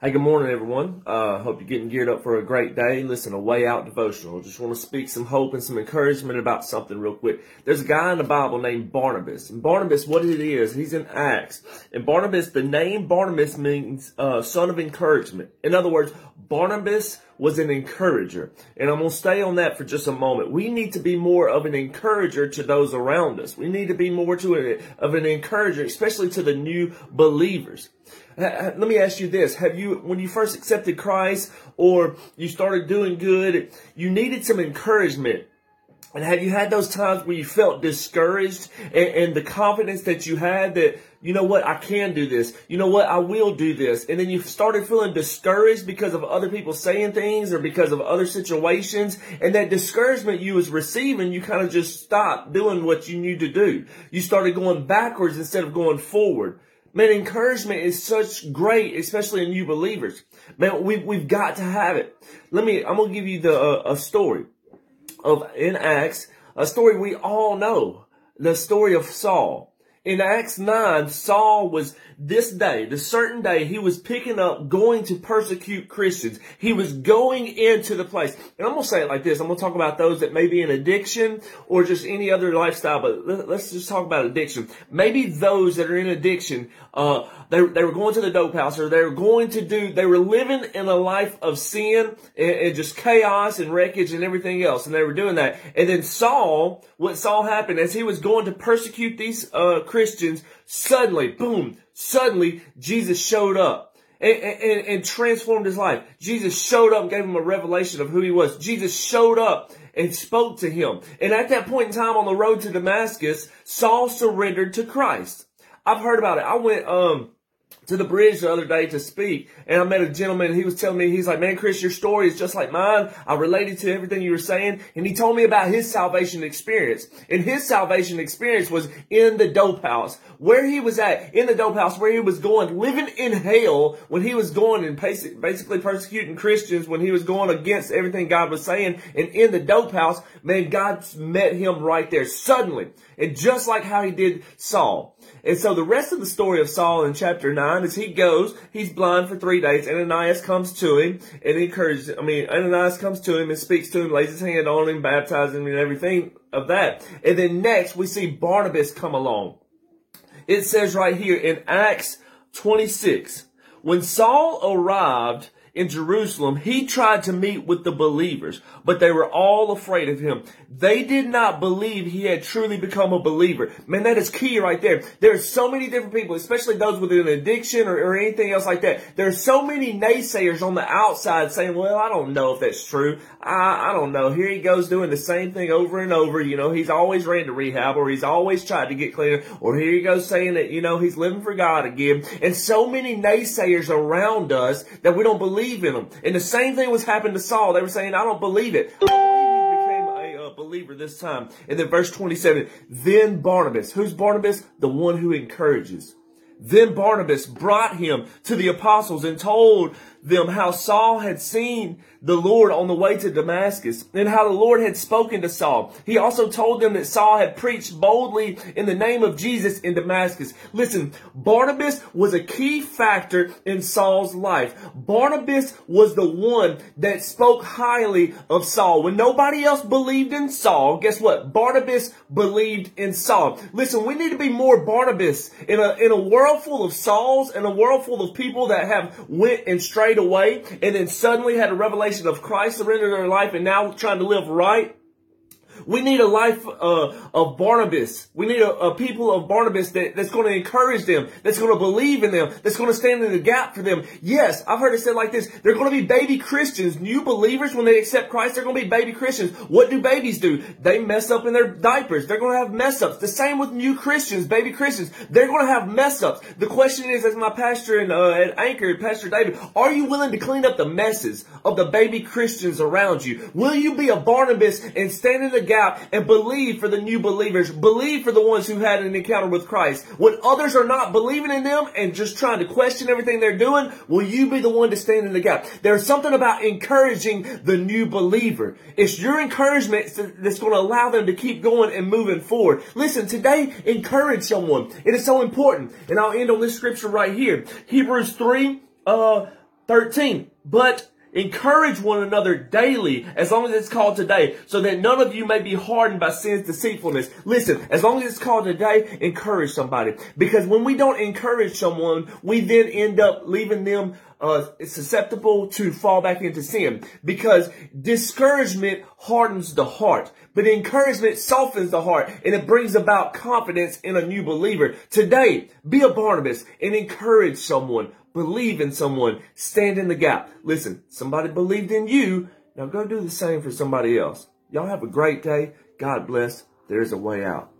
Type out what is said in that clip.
Hey, good morning, everyone. Uh, hope you're getting geared up for a great day. Listen, a way out devotional. Just want to speak some hope and some encouragement about something real quick. There's a guy in the Bible named Barnabas. And Barnabas, what it is, he's in Acts. And Barnabas, the name Barnabas means uh, son of encouragement. In other words, Barnabas was an encourager. And I'm going to stay on that for just a moment. We need to be more of an encourager to those around us. We need to be more to a, of an encourager, especially to the new believers. Uh, uh, let me ask you this. Have you, when you first accepted Christ or you started doing good, you needed some encouragement and have you had those times where you felt discouraged and, and, the confidence that you had that, you know what, I can do this. You know what, I will do this. And then you started feeling discouraged because of other people saying things or because of other situations. And that discouragement you was receiving, you kind of just stopped doing what you knew to do. You started going backwards instead of going forward. Man, encouragement is such great, especially in new believers. Man, we, we've got to have it. Let me, I'm going to give you the, uh, a story of in Acts, a story we all know, the story of Saul. In Acts 9, Saul was this day, the certain day, he was picking up, going to persecute Christians. He was going into the place. And I'm going to say it like this. I'm going to talk about those that may be in addiction or just any other lifestyle, but let's just talk about addiction. Maybe those that are in addiction, uh, they, they were going to the dope house or they were going to do, they were living in a life of sin and, and just chaos and wreckage and everything else. And they were doing that. And then Saul, what Saul happened as he was going to persecute these, uh, Christians, suddenly, boom, suddenly Jesus showed up. And, and, and, transformed his life. Jesus showed up and gave him a revelation of who he was. Jesus showed up and spoke to him. And at that point in time on the road to Damascus, Saul surrendered to Christ. I've heard about it. I went, um, to the bridge the other day to speak, and I met a gentleman. He was telling me, he's like, "Man, Chris, your story is just like mine. I related to everything you were saying." And he told me about his salvation experience. And his salvation experience was in the dope house, where he was at in the dope house, where he was going, living in hell when he was going and basically persecuting Christians when he was going against everything God was saying. And in the dope house, man, God met him right there suddenly, and just like how He did Saul. And so the rest of the story of Saul in chapter 9 is he goes, he's blind for three days. Ananias comes to him and encourages, I mean, Ananias comes to him and speaks to him, lays his hand on him, baptizes him and everything of that. And then next we see Barnabas come along. It says right here in Acts 26, when Saul arrived in Jerusalem, he tried to meet with the believers, but they were all afraid of him. They did not believe he had truly become a believer. Man, that is key right there. There are so many different people, especially those with an addiction or, or anything else like that. There are so many naysayers on the outside saying, well, I don't know if that's true. I, I don't know. Here he goes doing the same thing over and over. You know, he's always ran to rehab or he's always tried to get clean or here he goes saying that, you know, he's living for God again. And so many naysayers around us that we don't believe believe in them. And the same thing was happening to Saul. They were saying, I don't believe it. I believe he became a uh, believer this time. And then verse 27, then Barnabas. Who's Barnabas? The one who encourages. Then Barnabas brought him to the apostles and told them how Saul had seen the Lord on the way to Damascus and how the Lord had spoken to Saul. He also told them that Saul had preached boldly in the name of Jesus in Damascus. Listen, Barnabas was a key factor in Saul's life. Barnabas was the one that spoke highly of Saul. When nobody else believed in Saul, guess what? Barnabas believed in Saul. Listen, we need to be more Barnabas in a, in a world full of Sauls and a world full of people that have went and strayed away and then suddenly had a revelation of Christ surrendered their life and now trying to live right we need a life uh, of Barnabas. We need a, a people of Barnabas that, that's going to encourage them, that's going to believe in them, that's going to stand in the gap for them. Yes, I've heard it said like this. They're going to be baby Christians. New believers, when they accept Christ, they're going to be baby Christians. What do babies do? They mess up in their diapers. They're going to have mess ups. The same with new Christians, baby Christians. They're going to have mess ups. The question is, as my pastor and uh, at Anchor, Pastor David, are you willing to clean up the messes of the baby Christians around you? Will you be a Barnabas and stand in the gap and believe for the new believers. Believe for the ones who had an encounter with Christ. When others are not believing in them and just trying to question everything they're doing, will you be the one to stand in the gap? There's something about encouraging the new believer. It's your encouragement that's going to allow them to keep going and moving forward. Listen, today, encourage someone. It is so important. And I'll end on this scripture right here. Hebrews 3, uh, 13. But Encourage one another daily, as long as it's called today, so that none of you may be hardened by sin's deceitfulness. Listen, as long as it's called today, encourage somebody. Because when we don't encourage someone, we then end up leaving them uh, susceptible to fall back into sin. Because discouragement hardens the heart, but encouragement softens the heart, and it brings about confidence in a new believer. Today, be a Barnabas and encourage someone believe in someone, stand in the gap. Listen, somebody believed in you. Now go do the same for somebody else. Y'all have a great day. God bless. There's a way out.